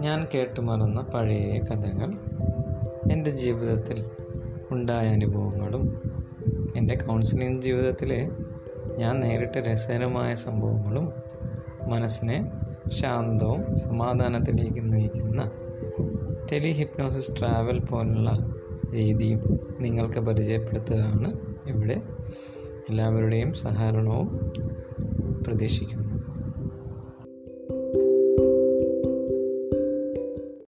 ഞാൻ കേട്ടുമറന്ന പഴയ കഥകൾ എന്റെ ജീവിതത്തിൽ ഉണ്ടായ അനുഭവങ്ങളും എന്റെ കൗൺസിലിംഗ് ജീവിതത്തിലെ ഞാൻ നേരിട്ട രസകരമായ സംഭവങ്ങളും മനസ്സിനെ ശാന്തവും സമാധാനത്തിലേക്ക് നയിക്കുന്ന ടെലിഹിപ്നോസിസ് ട്രാവൽ പോലുള്ള രീതിയും നിങ്ങൾക്ക് പരിചയപ്പെടുത്തുകയാണ് ഇവിടെ. എല്ലാവരുടെയും സഹകരണവും പ്രതീക്ഷിക്കുന്നു.